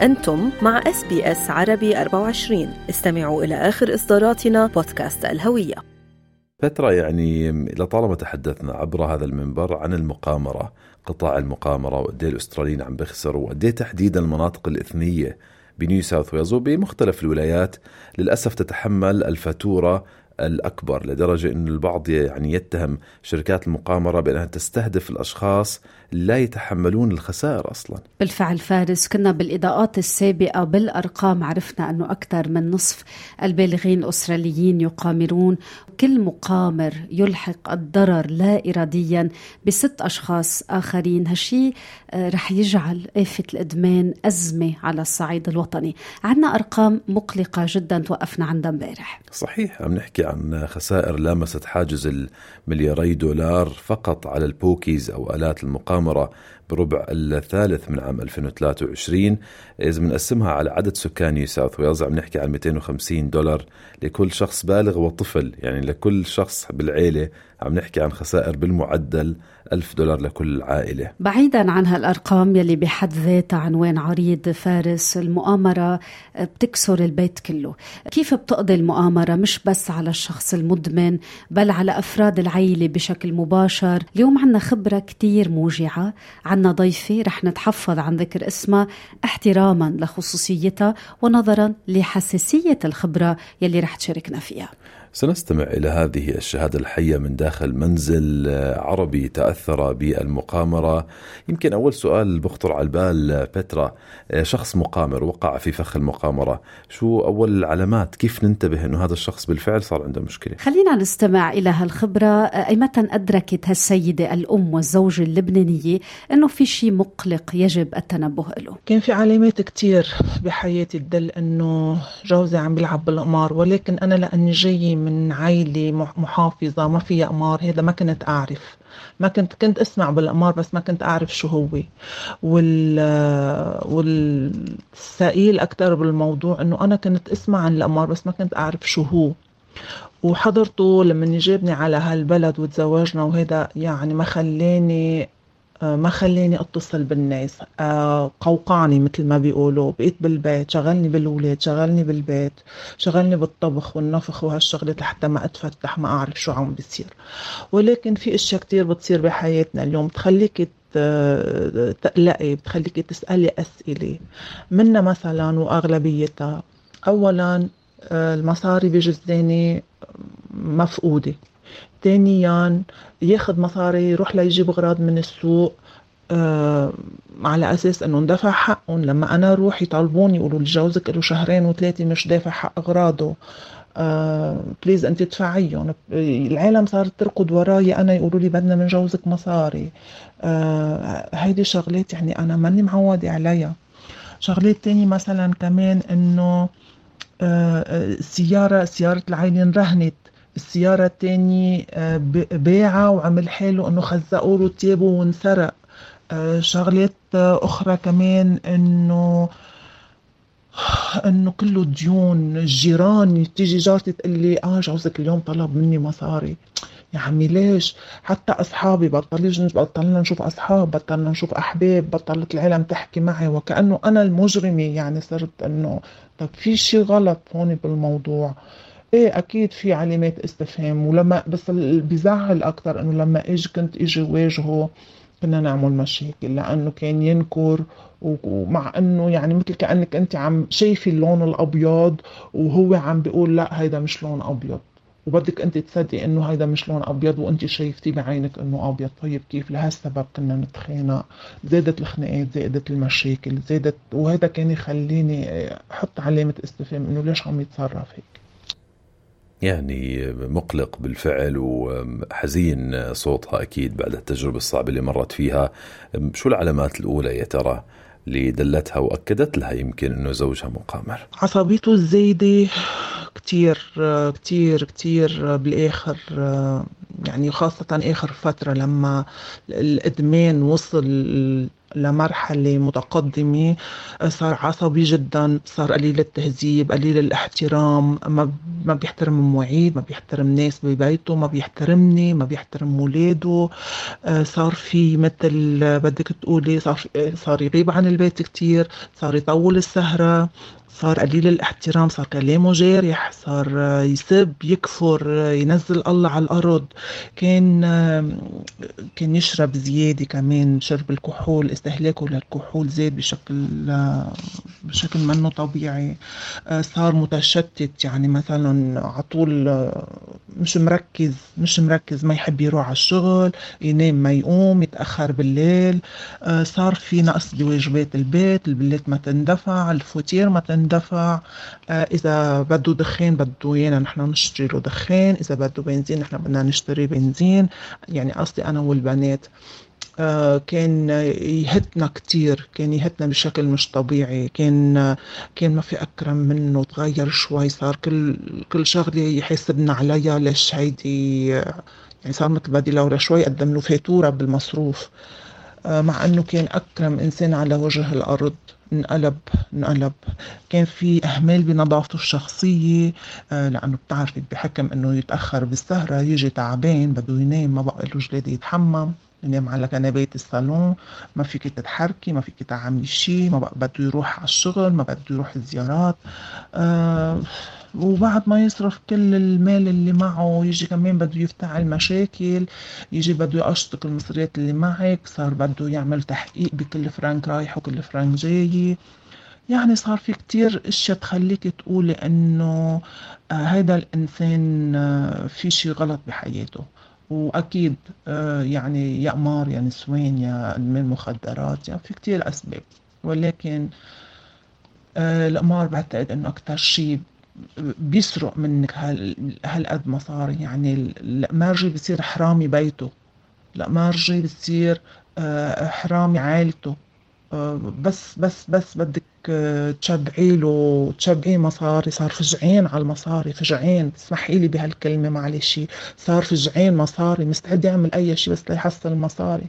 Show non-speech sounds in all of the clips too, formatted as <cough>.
أنتم مع إس بي إس عربي 24 استمعوا إلى آخر إصداراتنا بودكاست الهوية. فترة يعني لطالما تحدثنا عبر هذا المنبر عن المقامرة قطاع المقامرة وقد الأستراليين عم بيخسروا وقد تحديدا المناطق الإثنية بنيو ساوث ويلز وبمختلف الولايات للأسف تتحمل الفاتورة الأكبر لدرجة أن البعض يعني يتهم شركات المقامرة بأنها تستهدف الأشخاص لا يتحملون الخسائر أصلا. بالفعل فارس كنا بالإضاءات السابقة بالأرقام عرفنا أنه أكثر من نصف البالغين الأستراليين يقامرون. كل مقامر يلحق الضرر لا إراديا بست أشخاص آخرين. هالشي آه، رح يجعل آفة الإدمان أزمة على الصعيد الوطني. عنا أرقام مقلقة جدا توقفنا عندها امبارح. صحيح عم نحكي عن خسائر لامست حاجز الملياري دولار فقط على ال pokies أو آلات المقامرة بربع الثالث من عام 2023 إذا بنقسمها على عدد سكان نيو ساوث ويلز. عم نحكي عن 250 دولار لكل شخص بالغ وطفل يعني لكل شخص بالعيلة عم نحكي عن خسائر بالمعدل ألف دولار لكل عائلة. بعيدا عن هالأرقام يلي بحد ذاتها عنوان عريض فارس المقامرة بتكسر البيت كله. كيف بتقضي المؤامرة؟ مش بس على الشخص المدمن بل على أفراد العيلة بشكل مباشر. اليوم عنا خبرة كتير موجعة عنا ضيفة رح نتحفظ عن ذكر اسمها احتراما لخصوصيتها ونظرا لحساسية الخبرة يلي رح تشاركنا فيها. سنستمع إلى هذه الشهادة الحية من داخل منزل عربي تأثر بالمقامرة. يمكن أول سؤال بخطر على البال بترا شخص مقامر وقع في فخ المقامرة شو أول العلامات؟ كيف ننتبه أنه هذا الشخص بالفعل صار عنده مشكلة؟ خلينا نستمع إلى هالخبرة. أي متى أدركت هالسيدة الأم والزوجة اللبنانية أنه في شيء مقلق يجب التنبه له. كان في علامات كتير بحياتي تدل أنه جوزي عم بيلعب بالقمار ولكن أنا لأني جاي من عائلة محافظة ما فيها قمار هذا ما كنت أعرف. ما كنت كنت أسمع بالقمار بس ما كنت أعرف شو هو. وال والثقيل أكثر بالموضوع إنه أنا كنت أسمع عن القمار بس ما كنت أعرف شو هو. وحضرته لما جابني على هالبلد وتزوجنا وهذا يعني ما خلاني ما خلاني أتصل بالناس. آه، قوقعني مثل ما بيقولوا. بقيت بالبيت شغلني بالولاد شغلني بالبيت شغلني بالطبخ والنفخ وهالشغلات لحتى ما أتفتح ما أعرف شو عم بيصير. ولكن في أشياء كتير بتصير بحياتنا اليوم. بتخليك تقلقي بتخليك تسألي أسئلة. منها مثلا وأغلبيتها أولا آه، المصاري بجزداني مفقودة. ثانيا ياخذ مصاري يروح ليجيب اغراض من السوق آه على أساس إنه اندفع حقهم. لما أنا أروح يطالبوني يقولوا لي جوزك له شهرين وثلاثة مش دافع حق أغراضه. آه بليز أنت ادفعيهم العالم صارت تركض وراي أنا يقولوا لي بدنا من جوزك مصاري. آه هيدي شغلات يعني أنا ماني معودة عليها. شغلات تانية مثلا كمان إنه آه سيارة سيارة العائلة انرهنت. السيارة التانية آه، باعة وعمل حاله إنه خزقوا له تيابه وانسرق آه، شغلات أخرى كمان إنه <sighs> إنه كله ديون الجيران تيجي جارتي تقول لي آه جوزك اليوم طلب مني مصاري. يا عمي ليش؟ حتى أصحابي بطلنا بطلنا نشوف أصحاب بطلنا نشوف أحباب بطلت العالم تحكي معي وكأنه أنا المجرمة. يعني صرت إنه طب في شيء غلط هون بالموضوع؟ إيه أكيد في علامات استفهام ولما بس اللي بيزعل أكثر إنه لما أجي كنت إجي واجهه كنا نعمل مشاكل لأنه كان ينكر ومع إنه يعني مثل كأنك أنت عم شايفي اللون الأبيض وهو عم بيقول لا هيدا مش لون أبيض. وبدك أنت تصدقي إنه هيدا مش لون أبيض وأنت شايفتي بعينك إنه أبيض. طيب كيف؟ لهالسبب كنا نتخانق. زادت الخناقات زادت المشاكل زادت وهذا كان يخليني أحط علامة استفهام إنه ليش عم يتصرف هيك؟ يعني مقلق بالفعل وحزين صوتها أكيد بعد التجربة الصعبة اللي مرت فيها. شو العلامات الأولى يا ترى اللي دلتها وأكدت لها يمكن إنه زوجها مقامر؟ عصبيته الزايدة كتير كتير كتير بالآخر يعني خاصة آخر فترة لما الإدمان وصل لمرحلة متقدمة صار عصبي جدا صار قليل التهذيب قليل الاحترام ما ما بيحترم المواعيد ما بيحترم ناس ببيته ما بيحترمني ما بيحترم ولاده. صار في مثل بدك تقولي صار صار يغيب عن البيت كتير صار يطول السهرة. صار قليل الاحترام صار كلامه جارح صار يسب يكفر ينزل الله على الأرض. كان كان يشرب زيادة كمان شرب الكحول استهلاكه للكحول زاد بشكل بشكل منه طبيعي. صار متشتت يعني مثلا على طول مش مركز مش مركز ما يحب يروح على الشغل ينام ما يقوم يتأخر بالليل. صار في نقص بواجبات البيت البلات ما تندفع الفواتير ما تندفع اندفع آه، إذا بده دخان بده ايانا نحن نشتري له دخان إذا بده بنزين نحن بدنا نشتري بنزين يعني قصدي أنا والبنات. آه، كان يهتنا كتير كان يهتنا بشكل مش طبيعي كان كان ما في أكرم منه تغير شوي صار كل كل شغلة يحاسبنا عليها ليش هيدي يعني صار مثل بدي لورا شوي قدم له فاتورة بالمصروف. آه، مع إنه كان أكرم إنسان على وجه الأرض. انقلب انقلب كان في إهمال بنظافته الشخصية آه، لأنه بتعرفي بحكم إنه يتأخر بالسهرة يجي تعبان بده ينام ما بقى له جلاد يتحمم ينام على كنبات الصالون ما فيك تتحركي ما فيك تعملي شيء ما بقى بده يروح على الشغل ما بده يروح الزيارات آه وبعد ما يصرف كل المال اللي معه يجي كمان بده يفتعل مشاكل يجي بده يقشطك المصريات اللي معك صار بده يعمل تحقيق بكل فرانك رايح وكل فرانك جاي. يعني صار في كتير أشياء تخليك تقولي إنه آه هيدا الإنسان آه في شي غلط بحياته. وأكيد آه يعني يا قمار يا نسوان يا ادمان مخدرات يعني في كتير أسباب. ولكن آه القمار بعتقد إنه أكتر شيء بيسرق منك هالقد مصاري. يعني القمارجي بصير حرامي بيته. القمارجي بصير آه، حرامي عائلته. آه، بس بس بس بدك آه، تشبعي له تشبعيه مصاري. صار فجعين على المصاري فجعين. تسمحي لي بهالكلمة معلش صار فجعين مصاري. مستعد يعمل أي شيء بس ليحصل المصاري.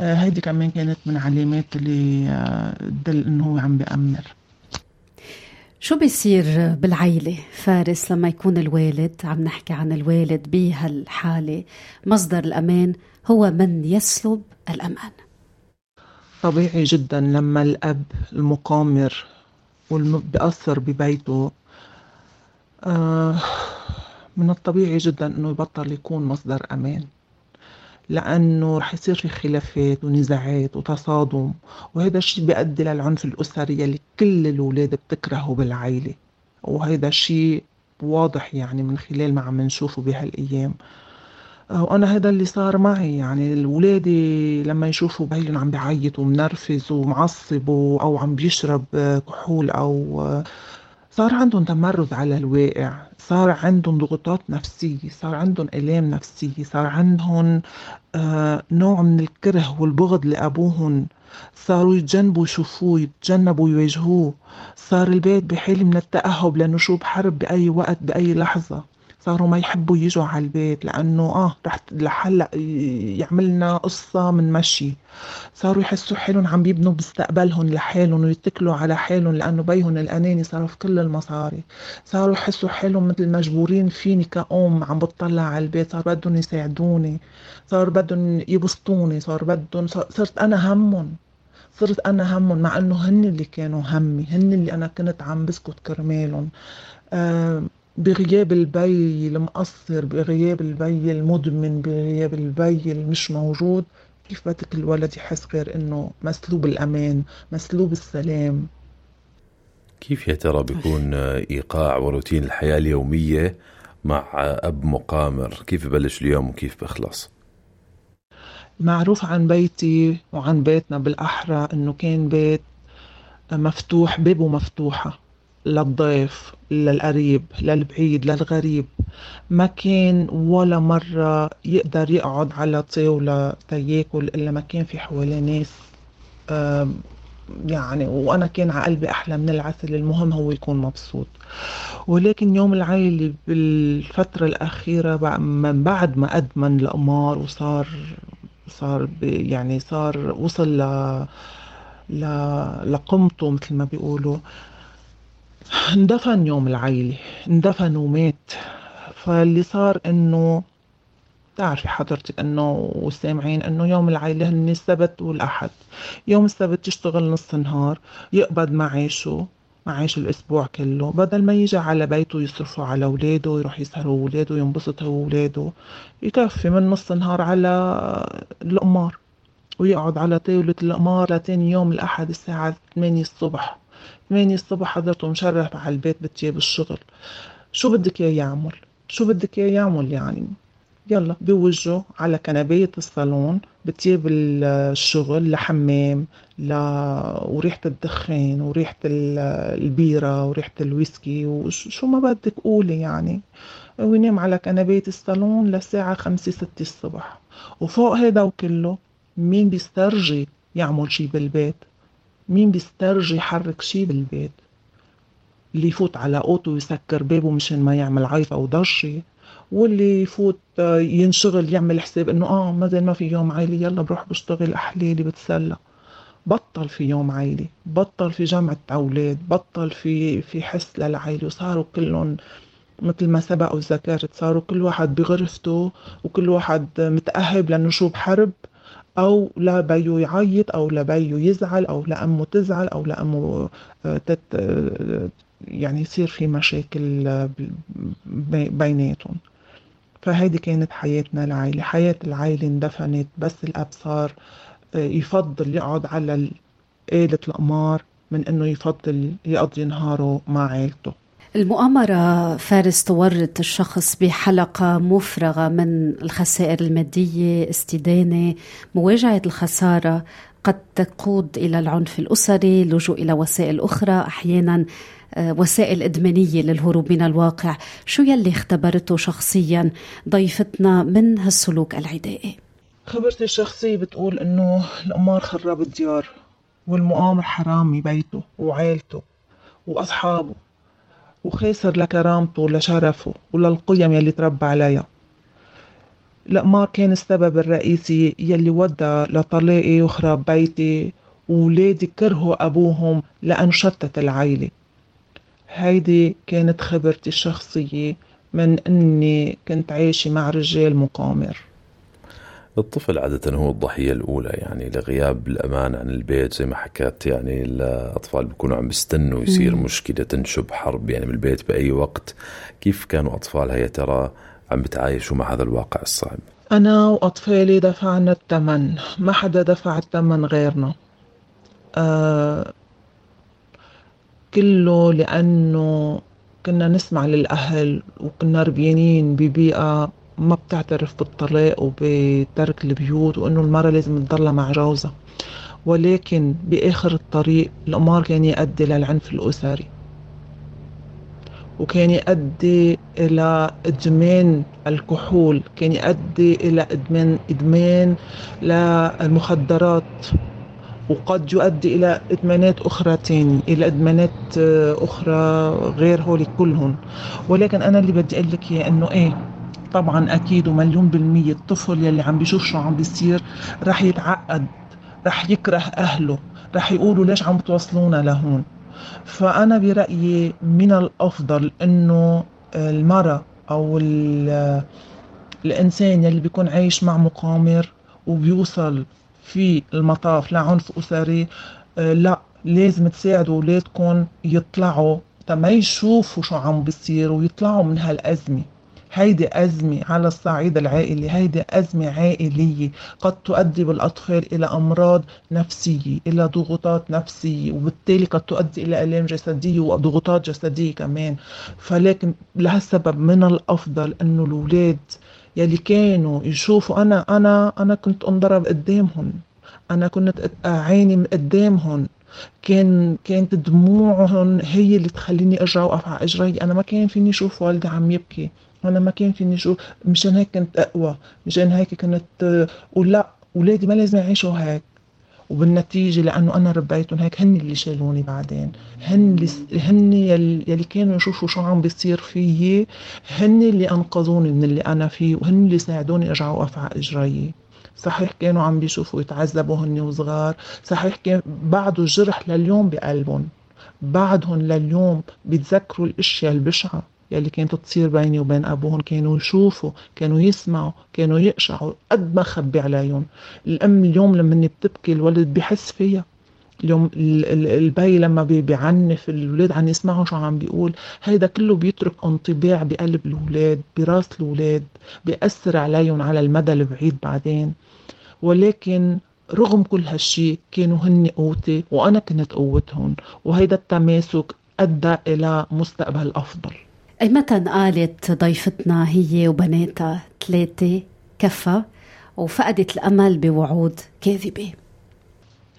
هيدي كمان كانت من علامات اللي تدل إنه هو عم بأمر شو بيصير بالعيلة؟ فارس لما يكون الوالد عم نحكي عن الوالد بهالحالة مصدر الأمان هو من يسلب الأمان. طبيعي جدا لما الأب المقامر بيأثر ببيته آه من الطبيعي جدا إنه يبطل يكون مصدر أمان. لأنه رح يصير في خلافات ونزاعات وتصادم. وهذا الشيء بيؤدي للعنف الأسري اللي كل الأولاد بتكرهه بالعائلة وهذا الشيء واضح يعني من خلال ما عم نشوفه بهالأيام. وأنا هذا اللي صار معي. يعني الولادي لما يشوفوا بهيلن عم بيعيط ومنرفز ومعصب أو عم بيشرب كحول أو صار عندهم تمرد على الواقع صار عندهم ضغوطات نفسية صار عندهم آلام نفسية صار عندهم آه نوع من الكره والبغض لأبوهم. صاروا يتجنبوا يشوفوه يتجنبوا يواجهوه. صار البيت بحالة من التأهب لنشوب حرب بأي وقت بأي لحظة. صاروا ما يحبوا يجوا على البيت لأنه آه رح لحلا يعمل لنا قصة من مشي. صاروا يحسوا حالهم عم بيبنوا مستقبلهم لحالهم ويتكلوا على حالهم لأنه بيهم الأناني صاروا في كل المصاري. صاروا يحسوا حالهم مثل مجبورين فيني كأم عم بطلع على البيت صار بدهم يساعدوني صار بدهم يبسطوني صار بدهم صرت أنا همهم. صرت أنا همهم مع إنه هن اللي كانوا همي هن اللي أنا كنت عم بسكت كرمالهم. آه بغياب البي المقصر بغياب البي المدمن بغياب البي المش موجود. كيف بدك الولد يحس غير إنه مسلوب الأمان مسلوب السلام؟ كيف يا ترى بيكون إيقاع وروتين الحياة اليومية مع أب مقامر؟ كيف ببلش اليوم وكيف بخلص معروف عن بيتي وعن بيتنا بالأحرى إنه كان بيت مفتوح بابه مفتوحه للضيف للقريب للبعيد للغريب. ما كان ولا مرة يقدر يقعد على طاولة تياكل إلا ما كان في حواليه ناس. يعني وأنا كان على قلبي أحلى من العسل المهم هو يكون مبسوط. ولكن يوم العائلة بالفترة الأخيرة من بعد ما أدمن القمار وصار صار يعني صار وصل ل لقمته مثل ما بيقولوا اندفن يوم العيلة اندفن ومات. فاللي صار إنه بتعرفي حضرتك إنه والسامعين إنه يوم العائلة هن السبت والأحد. يوم السبت يشتغل نص نهار يقبض معاشه معاش الأسبوع كله. بدل ما يجي على بيته يصرفوا على أولاده يروح يسهروا أولاده ينبسط هو أولاده يكفي من نص نهار على القمار ويقعد على طاولة القمار لتاني يوم الأحد الساعة 8 الصبح. 8 الصبح حضرته مشرف على البيت بتجيب الشغل شو بدك اياه يعمل شو بدك اياه يعمل يعني؟ يلا بوجهه على كنبية الصالون بتجيب الشغل لحمام ل... وريحة الدخان وريحة البيرة وريحة الويسكي وشو ما بدك قولي يعني. وينام على كنباية الصالون للساعة خمسة ستة الصبح. وفوق هذا وكله مين بيسترجي يعمل شي بالبيت؟ مين بيسترجي يحرك شي بالبيت؟ اللي يفوت على أوضتو ويسكر بابه مشان ما يعمل عيطة وضجة واللي يفوت ينشغل يعمل حساب إنه آه ما زال ما في يوم عائلي يلا بروح بشتغل أحلالي بتسلى. بطل في يوم عائلي بطل في جمعة أولاد بطل في في حس للعائلة وصاروا كلهم مثل ما سبق وذكرت صاروا كل واحد بغرفته وكل واحد متأهب لأنه شو بحرب. أو لا بيو يعيط أو لا بيو يزعل أو لأمه تزعل أو لأمه آه، تت آه، يعني يصير في مشاكل بيناتهم. فهيدي كانت حياتنا العائلة. حياة العائلة اندفنت بس الأب صار آه، يفضل يقعد على آلة القمار من إنه يفضل يقضي نهاره مع عائلته المؤامرة فارس تورط الشخص بحلقة مفرغة من الخسائر المادية استدانة مواجهة الخسارة. قد تقود إلى العنف الأسري اللجوء إلى وسائل أخرى أحيانا آه، وسائل إدمانية للهروب من الواقع. شو يلي اختبرته شخصيا؟ ضيفتنا من هالسلوك العدائي. خبرتي الشخصية بتقول إنه القمار خرب الديار والمؤامر حرامي بيته وعيلته وأصحابه. وخاسر لكرامته ولشرفه وللقيم يلي تربى عليها. القمار كان السبب الرئيسي يلي ودى لطلاقي وخراب بيتي وولادي كرهوا أبوهم لأنه شتت العيلة. هيدي كانت خبرتي الشخصية من أني كنت عايشة مع رجال مقامر. الطفل عادة هو الضحية الأولى يعني لغياب الأمان عن البيت زي ما حكيت يعني الأطفال بيكونوا عم بيستنوا يصير. مشكلة تنشب حرب يعني بالبيت بأي وقت. كيف كانوا أطفالها يا ترى عم بتعايشوا مع هذا الواقع الصعب؟ أنا وأطفالي دفعنا الثمن ما حدا دفع الثمن غيرنا. آه كله لأنه كنا نسمع للأهل وكنا ربيانين ببيئة ما بتعترف بالطلاق وبترك البيوت وإنه المرأة لازم تضلها مع جوزها. ولكن بآخر الطريق القمار كان يؤدي للعنف الأسري. وكان يؤدي إلى إدمان الكحول كان يؤدي إلى ادمان إدمان للمخدرات. وقد يؤدي إلى إدمانات أخرى تاني إلى إدمانات أخرى غير هولي كلهم ولكن أنا اللي بدي أقول لك إياه إنه إيه طبعا أكيد ومليون بالمية الطفل يلي عم بيشوف شو عم بيصير رح يتعقد رح يكره أهله رح يقولوا ليش عم توصلونا لهون. فأنا برأيي من الأفضل إنه المرأة أو الإنسان يلي بيكون عايش مع مقامر وبيوصل في المطاف لعنف أسري لا لازم تساعدوا اولادكم يطلعوا تما يشوفوا شو عم بيصير ويطلعوا من هالأزمة. هيدي أزمة على الصعيد العائلي هيدي أزمة عائلية قد تؤدي بالأطفال إلى أمراض نفسية إلى ضغوطات نفسية وبالتالي قد تؤدي إلى آلام جسدية وضغوطات جسدية كمان. فلكن لهالسبب من الأفضل أنه الأولاد يلي كانوا يشوفوا أنا أنا أنا كنت انضرب قدامهم. أنا كنت أعاني قدامهم. كان كانت دموعهم هي اللي تخليني أرجع اوقف على اجري أنا ما كان فيني أشوف والدي عم يبكي. أنا ما كان شو مشان هيك كنت أقوى مشان هيك كنت ولا اولادي ما لازم يعيشوا هيك. وبالنتيجة لأنه أنا ربيتهم هيك هن اللي شالوني بعدين. هن اللي هن يلي كانوا يشوفوا شو عم بيصير فيي هن اللي أنقذوني من اللي أنا فيه وهن اللي ساعدوني أرجع أوقف على إجري. صحيح كانوا عم بيشوفوا يتعذبوا هن وصغار. صحيح كان بعده الجرح لليوم بقلبهم. بعدهم لليوم بيتذكروا الأشياء البشعة. يلي كانت تصير بيني وبين أبوهم كانوا يشوفوا كانوا يسمعوا كانوا يقشعوا قد ما خبي عليهم. الأم اليوم لما بتبكي الولد بحس فيها. اليوم البي لما بيعنف الاولاد عم يسمعوا شو عم بيقول. هيدا كله بيترك انطباع بقلب الاولاد براس الاولاد بيأثر عليهم على المدى البعيد بعدين. ولكن رغم كل هالشي كانوا هن قوتي وأنا كنت قوتهم. وهيدا التماسك أدى إلى مستقبل أفضل. أي متى قالت ضيفتنا هي وبناتها ثلاثة كفى وفقدت الأمل بوعود كاذبة؟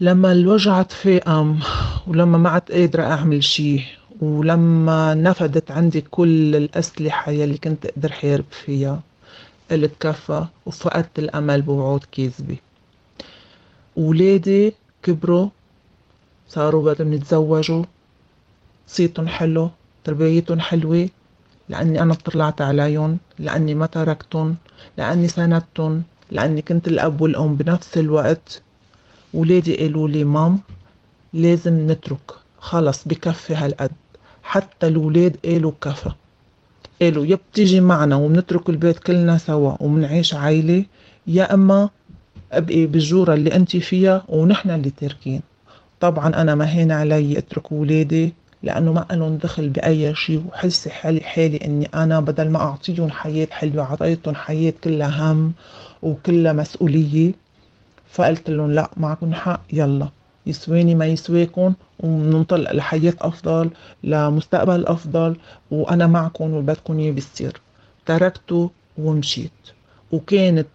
لما الوجع تفاقم ولما ما عدت قادرة أعمل شيء ولما نفدت عندي كل الأسلحة يلي كنت أقدر حارب فيها قلت كفى وفقدت الأمل بوعود كاذبة. ولادي كبروا صاروا بدهم يتزوجوا صيتهم حلو تربيتهم حلوة لأني أنا اطلعت عليهم لأني ما تركتهم لأني ساندتهم لأني كنت الأب والأم بنفس الوقت. ولادي قالوا لي مام لازم نترك. خلص بكفي هالقد. حتى الولاد قالوا كفى. قالوا يا بتيجي معنا وبنترك البيت كلنا سوا وبنعيش عيلة. يا إما أبقي بالجورة اللي انت فيها ونحن اللي تاركين طبعا أنا ما هين علي أترك ولادي. لأنه ما لهم دخل بأي شيء وحس حالي حالي إني أنا بدل ما أعطيهم حياة حلوة أعطيتهم حياة كلها هم وكلها مسؤولية. فقلت لهم لا معكم حق يلا. يسواني ما يسواكم وننطلق لحياة أفضل لمستقبل أفضل وأنا معكم وبدكم إياه بيصير تركته ومشيت. وكانت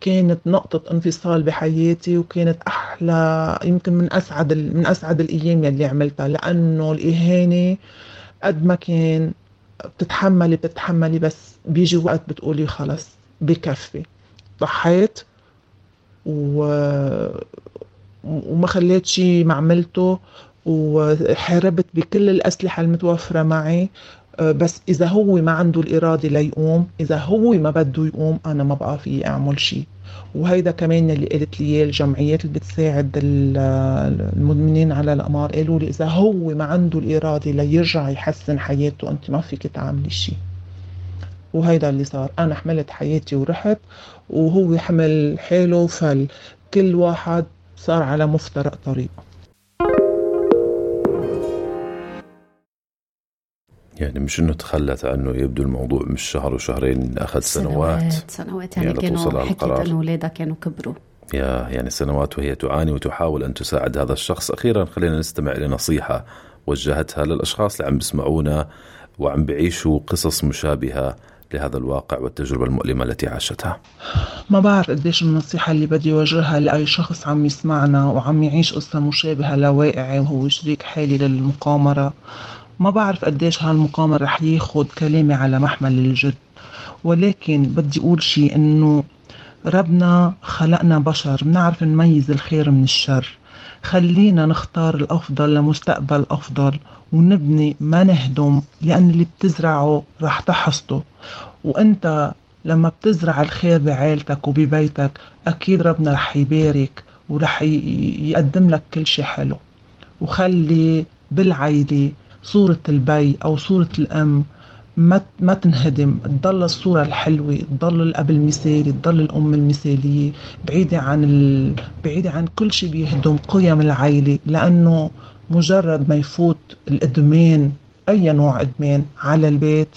كانت نقطة انفصال بحياتي وكانت أحلى يمكن من أسعد من أسعد الأيام يلي عملتها. لأنه الإهانة قد ما كان بتتحملي بتتحملي بس بيجي وقت بتقولي خلص بكفي. ضحيت و... وما خليت شيء ما عملته وحاربت بكل الأسلحة المتوفرة معي. بس إذا هو ما عنده الإرادة ليقوم إذا هو ما بده يقوم أنا ما بقى في أعمل شيء. وهيدا كمان اللي قلت لي الجمعيات اللي بتساعد المدمنين على الأمار قالوا لي إذا هو ما عنده الإرادة ليرجع يحسن حياته أنت ما فيك تعملي شيء. وهيدا اللي صار. أنا حملت حياتي ورحت وهو حمل حاله وفل كل واحد صار على مفترق طريق يعني مش إنه تخلت عنه يبدو الموضوع مش شهر وشهرين أخذ سنوات. سنوات, سنوات يعني, يعني كانوا حكيت إنه اولادها كانوا كبروا. يا يعني سنوات وهي تعاني وتحاول أن تساعد هذا الشخص. أخيرا خلينا نستمع لنصيحه وجهتها للأشخاص اللي عم بيسمعونا وعم بيعيشوا قصص مشابهة لهذا الواقع والتجربة المؤلمة التي عاشتها. ما بعرف قديش النصيحة اللي بدي وجهها لأي شخص عم يسمعنا وعم يعيش قصة مشابهة لواقعي وهو شريك حالي للمقامرة. ما بعرف قديش هالمقام رح ياخد كلامي على محمل الجد ولكن بدي أقول شي إنه ربنا خلقنا بشر بنعرف نميز الخير من الشر. خلينا نختار الأفضل لمستقبل أفضل ونبني ما نهدم لأن اللي بتزرعه رح تحصده. وأنت لما بتزرع الخير بعائلتك وببيتك أكيد ربنا رح يبارك ورح يقدم لك كل شي حلو. وخلي بالعيلة صورة البي أو صورة الأم ما ما تنهدم تضل الصورة الحلوة تضل الأب المثالي تضل الأم المثالية بعيدة عن ال... بعيدة عن كل شيء بيهدم قيم العائلة لأنه مجرد ما يفوت الإدمان أي نوع إدمان على البيت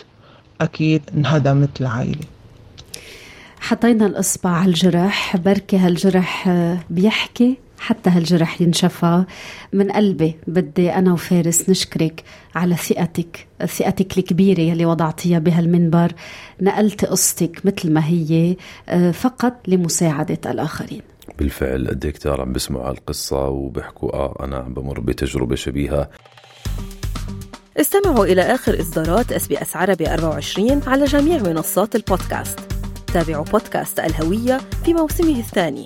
أكيد انهدمت العائلة حطينا الإصبع على الجرح بركي هالجرح بيحكي حتى هالجرح ينشفى. من قلبي بدي أنا وفارس نشكرك على ثقتك ثقتك الكبيرة يلي وضعتيها بهالمنبر. نقلت قصتك مثل ما هي آه، فقط لمساعدة الآخرين. بالفعل قد كتار عم بسمعوا القصة وبيحكوا آه أنا عم بمر بتجربة شبيهة. استمعوا إلى آخر إصدارات إس بي إس عربي 24 على جميع منصات البودكاست. تابعوا بودكاست الهوية في موسمه الثاني.